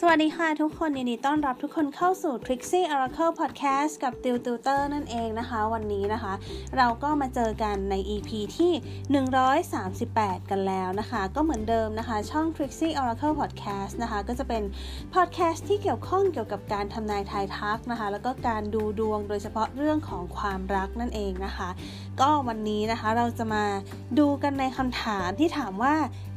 สวัสดีค่ะทุกคนยินดีต้อนรับทุกคนเข้าสู่ Trixie Oracle Podcast กับติวติวเตอร์นั่นเองนะคะ วันนี้นะคะ เราก็มาเจอกันใน EP ที่ 138 กันแล้วนะคะ ก็เหมือนเดิมนะคะ ช่อง Trixie Oracle Podcast นะคะ ก็จะเป็น podcast ที่เกี่ยวข้องเกี่ยวกับการทำนายทายทักนะคะ แล้วก็การดูดวงโดยเฉพาะเรื่องของความรักนั่นเองนะคะ ก็วันนี้นะคะเราจะมาดูกันในคำถามที่ถามว่า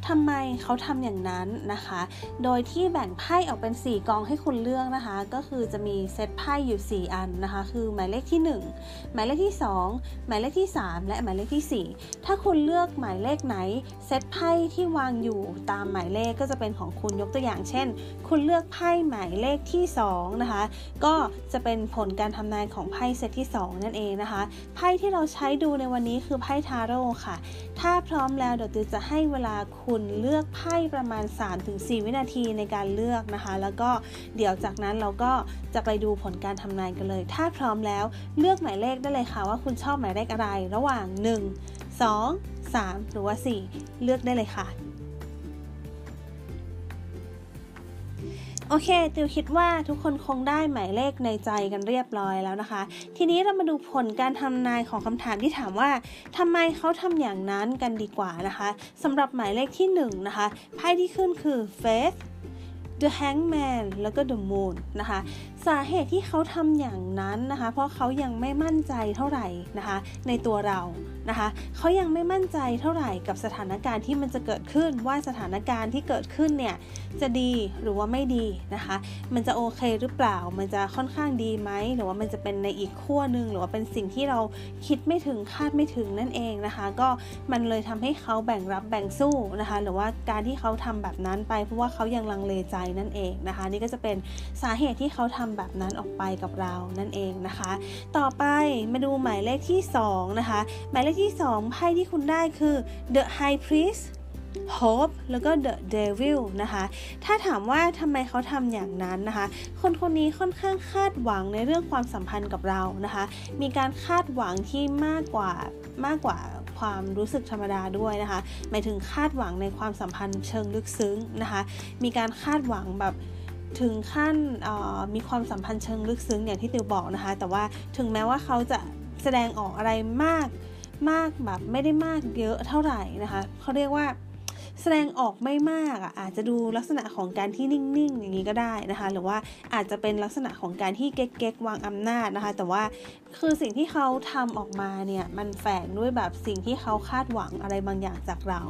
ทำไมเขาทำอย่างนั้นนะคะ โดยที่แบ่งไพ่ออกเป็น 4 กองให้คุณเลือกนะคะ ก็คือจะมีเซตไพ่อยู่ 4 อันนะคะ คือหมายเลขที่ 1 หมายเลขที่ 2 หมายเลขที่ 3 และหมายเลขที่ 4 ถ้าคุณเลือกหมายเลขไหนเซตไพ่ที่วางอยู่ตามหมายเลขก็จะเป็นของคุณยกตัวอย่าง เช่น คุณเลือกไพ่หมายเลขที่ 2 นะคะ ก็จะเป็นผลการทำนายของไพ่เซตที่ 2 นั่นเองนะคะ ไพ่ที่เราใช้ดูในวันนี้คือไพ่ทาโร่ค่ะ ถ้าพร้อมแล้วเดี๋ยวติวจะให้เวลาคุณเลือกไพ่ประมาณ 3-4 วินาทีในการเลือกนะคะ แล้วก็เดี๋ยวจากนั้นเราก็จะไปดูผลการทำนายกันเลย ถ้าพร้อมแล้วเลือกหมายเลขได้เลยค่ะ ว่าคุณชอบหมายเลขอะไรระหว่าง 1 2 3 หรือว่า 4 เลือกได้เลยค่ะ โอเคติวคิดว่าทุกคนคงได้หมายเลขในใจกันเรียบร้อยแล้วนะคะ ทีนี้เรามาดูผลการทำนายของคำถามที่ถามว่าทำไมเขาทำอย่างนั้นกันดีกว่านะคะสำหรับหมายเลขที่1นนะคะไพ่ที่ขึ้นคือ faith The Hangman แล้วก็ The Moon นะคะ สาเหตุที่เขาทำอย่างนั้นนะคะ เพราะเขายังไม่มั่นใจเท่าไหร่นะคะ ในตัวเรานะคะเขายังไม่มั่นใจเท่าไหร่กับสถานการณ์ที่มันจะเกิดขึ้นว่าสถานการณ์ที่เกิดขึ้นเนี่ยจะดีหรือว่าไม่ดีนะคะ มันจะโอเคหรือเปล่า มันจะค่อนข้างดีไหมหรือว่ามันจะเป็นในอีกขั้วหนึ่งหรือว่าเป็นสิ่งที่เราคิดไม่ถึงคาดไม่ถึงนั่นเองนะคะ ก็มันเลยทำให้เขาแบ่งรับแบ่งสู้นะคะ หรือว่าการที่เขาทำแบบนั้นไปเพราะว่าเขายังลังเลใจนั่นเองนะคะ นี่ก็จะเป็นสาเหตุที่เขาทำแบบนั้นออกไปกับเรานั่นเองนะคะ ต่อไปมาดูหมายเลขที่ 2 นะคะ หมายเลขที่ 2ไพ่ที่คุณได้คือ the high priest Hope แล้วก็ The Devil นะคะ ถ้าถามว่าทำไมเขาทำอย่างนั้นนะคะ คนคนนี้ค่อนข้างคาดหวังในเรื่องความสัมพันธ์กับเรานะคะ มีการคาดหวังที่มากกว่ามากกว่าความรู้สึกธรรมดาด้วยนะคะ หมายถึงคาดหวังในความสัมพันธ์เชิงลึกซึ้งนะคะ มีการคาดหวังแบบ ถึงขั้นมีความสัมพันธ์เชิงลึกซึ้งอย่างที่ติวบอกนะคะ แต่ว่าถึงแม้ว่าเขาจะแสดงออกอะไรมากมากแบบไม่ได้มากเยอะเท่าไหร่นะคะเขาเรียกว่า แสดงออกไม่มากอะอาจจะดูลักษณะของการที่นิ่งๆ อย่างนี้ก็ได้นะคะ หรือว่าอาจจะเป็นลักษณะของการที่เก๊กๆวางอำนาจนะคะ แต่ว่าคือสิ่งที่เขาทำออกมาเนี่ยมันแฝงด้วยแบบสิ่งที่เขาคาดหวังอะไรบางอย่างจากเรา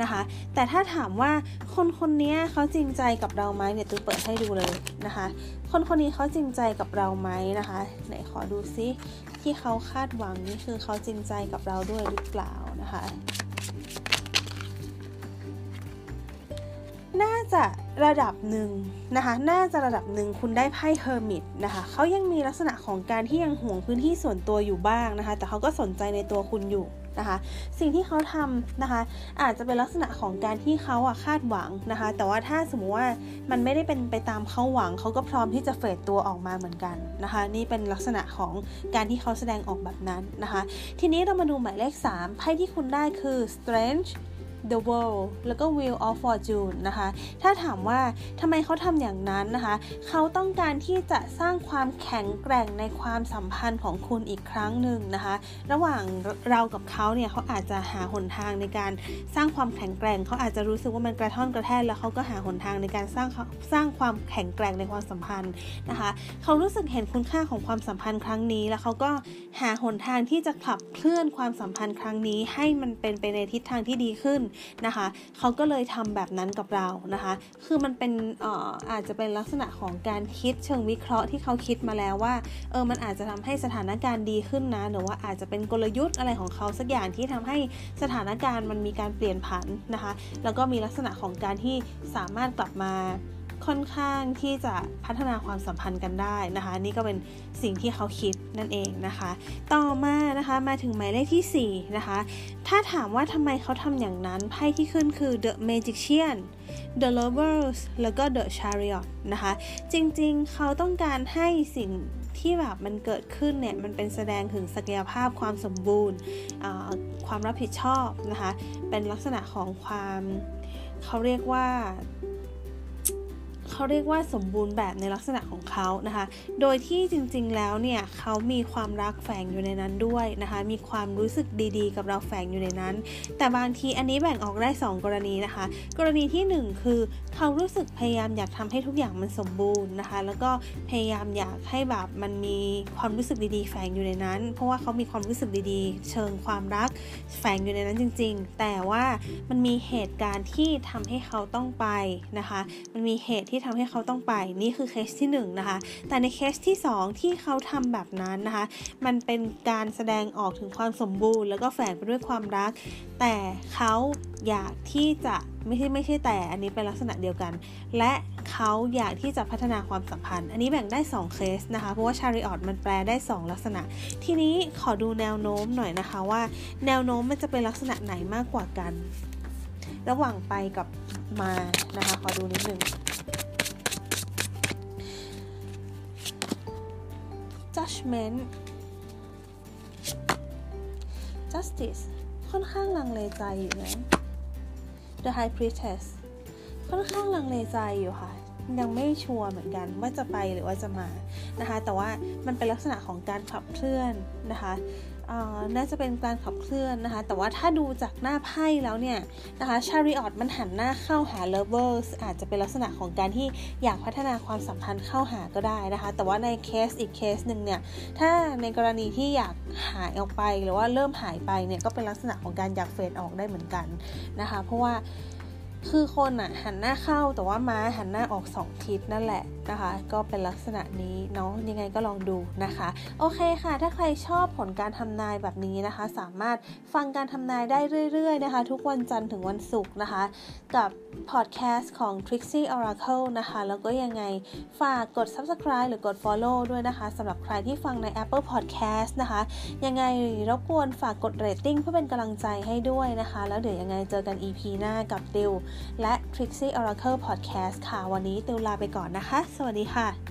นะคะ แต่ถ้าถามว่าคนคนนี้เขาจริงใจกับเราไหมเนี่ยตัวเปิดให้ดูเลยนะคะ คนคนนี้เขาจริงใจกับเราไหมนะคะ ไหนขอดูซิที่เขาคาดหวังนี่คือเขาจริงใจกับเราด้วยหรือเปล่านะคะ น่าจะระดับหนึ่งนะคะ น่าจะระดับหนึ่งคุณได้ไพ่เฮอร์มิตนะคะเขายังมีลักษณะของการที่ยังห่วงพื้นที่ส่วนตัวอยู่บ้างนะคะ แต่เขาก็สนใจในตัวคุณอยู่นะคะ สิ่งที่เขาทำนะคะ อาจจะเป็นลักษณะของการที่เขาอะคาดหวังนะคะ แต่ว่าถ้าสมมติว่ามันไม่ได้เป็นไปตามเขาหวัง เขาก็พร้อมที่จะเฟดตัวออกมาเหมือนกันนะคะ นี่เป็นลักษณะของการที่เขาแสดงออกแบบนั้นนะคะ ทีนี้เรามาดูหมายเลข 3ไพ่ที่คุณได้คือ strange The World แล้วก็ Wheel of Fortune นะคะ ถ้าถามว่าทำไมเขาทำอย่างนั้นนะคะ เขาต้องการที่จะสร้างความแข็งแกร่งในความสัมพันธ์ของคุณอีกครั้งหนึ่งนะคะ ระหว่างเรากับเขาเนี่ยเขาอาจจะหาหนทางในการสร้างความแข็งแกร่ง เขาอาจจะรู้สึกว่ามันกระท่อนกระแทกแล้วเขาก็หาหนทางในการสร้างสร้างความแข็งแกร่งในความสัมพันธ์นะคะ เขารู้สึกเห็นคุณค่าของความสัมพันธ์ครั้งนี้ แล้วเขาก็หาหนทางที่จะขับเคลื่อนความสัมพันธ์ครั้งนี้ให้มันเป็นไปในทิศทางที่ดีขึ้นนะคะเขาก็เลยทำแบบนั้นกับเรานะคะ คือมันเป็นอออาจจะเป็นลักษณะของการคิดเชิงวิเคราะห์ที่เขาคิดมาแล้วว่าเออมันอาจจะทำให้สถานการณ์ดีขึ้นนะหรือว่าอาจจะเป็นกลยุทธ์อะไรของเขาสักอย่างที่ทำให้สถานการณ์มันมีการเปลี่ยนผันนะคะ แล้วก็มีลักษณะของการที่สามารถกลับมา ค่อนข้างที่จะพัฒนาความสัมพันธ์กันได้นะคะ นี่ก็เป็นสิ่งที่เขาคิดนั่นเองนะคะ ต่อมานะคะมาถึงหมายเลขที่4นะคะถ้าถามว่าทำไมเขาทำอย่างนั้นไพ่ที่ขึ้นคือ The Magician The Lovers แล้วก็ The Chariot นะคะ จริงๆ เขาต้องการให้สิ่งที่แบบมันเกิดขึ้นเนี่ย มันเป็นแสดงถึงศักยภาพความสมบูรณ์ ความรับผิดชอบนะคะ เป็นลักษณะของความเขาเรียกว่า เขาเรียกว่าสมบูรณ์แบบในลักษณะของเขานะคะ โดยที่จริงๆแล้วเนี่ยเขามีความรักแฝงอยู่ในนั้นด้วยนะคะ มีความรู้สึกดีๆ กับเราแฝงอยู่ในนั้น แต่บางทีอันนี้แบ่งออกได้ 2 กรณีนะคะ กรณีที่ 1 คือเขารู้สึกพยายามอยากทำให้ทุกอย่างมันสมบูรณ์นะคะ แล้วก็พยายามอยากให้แบบมันมีความรู้สึกดีๆ แฝงอยู่ในนั้น เพราะว่าเขามีความรู้สึกดีๆ เชิงความรักแฝงอยู่ในนั้นจริง ๆ แต่ว่ามันมีเหตุการณ์ที่ทำให้เขาต้องไปนะคะ มันมีเหตุที่ทำให้เขาต้องไปนี่คือเคสที่1นนะคะแต่ในเคสที่ 2 ที่เขาทำแบบนั้นนะคะมันเป็นการแสดงออกถึงความสมบูรณ์ แล้วก็แฝงไปด้วยความรัก แต่เขาอยากที่จะไม่ใช่ไม่ใช่แต่อันนี้เป็นลักษณะเดียวกัน และเขาอยากที่จะพัฒนาความสัมพันธ์ อันนี้แบ่งได้ 2 เคสนะคะ เพราะว่าชาริออตมันแปลได้ 2 ลักษณะ ทีนี้ขอดูแนวโน้มหน่อยนะคะว่า แนวโน้มมันจะเป็นลักษณะไหนมากกว่ากัน ระหว่างไปกับมานะคะ ขอดูนิดนึง judgment justice ค่อนข้างลังเลใจอยู่นะ the high priestess ค่อนข้างลังเลใจอยู่ค่ะ ยังไม่ชัวร์เหมือนกันว่าจะไปหรือว่าจะมานะคะ แต่ว่ามันเป็นลักษณะของการขับเคลื่อนนะคะ น่าจะเป็นการขับเคลื่อนนะคะ แต่ว่าถ้าดูจากหน้าไพ่แล้วเนี่ยนะคะ Chariot มันหันหน้าเข้าหา Lovers อาจจะเป็นลักษณะของการที่อยากพัฒนาความสัมพันธ์เข้าหาก็ได้นะคะ แต่ว่าในเคสอีกเคสหนึ่งเนี่ยถ้าในกรณีที่อยากหายออกไปหรือว่าเริ่มหายไปเนี่ยก็เป็นลักษณะของการอยาก fade ออกได้เหมือนกันนะคะ เพราะว่าคือคนอะหันหน้าเข้าแต่ว่าม้าหันหน้าออก2ทิศนั่นแหละ นะคะ ก็เป็นลักษณะนี้เนาะยังไงก็ลองดูนะคะ โอเคค่ะ ถ้าใครชอบผลการทำนายแบบนี้นะคะ สามารถฟังการทำนายได้เรื่อยๆนะคะ ทุกวันจันทร์ถึงวันศุกร์นะคะ กับพอดแคสต์ของ Trixie Oracle นะคะ แล้วก็ยังไงฝากกด subscribe หรือกด follow ด้วยนะคะสำหรับใครที่ฟังใน Apple Podcast นะคะ ยังไงรบกวนฝากกด rating เพื่อเป็นกำลังใจให้ด้วยนะคะ แล้วเดี๋ยวยังไงเจอกัน EP หน้ากับติวและ Trixie Oracle Podcast ค่ะ วันนี้ติวลาไปก่อนนะคะ สวัสดีค่ะ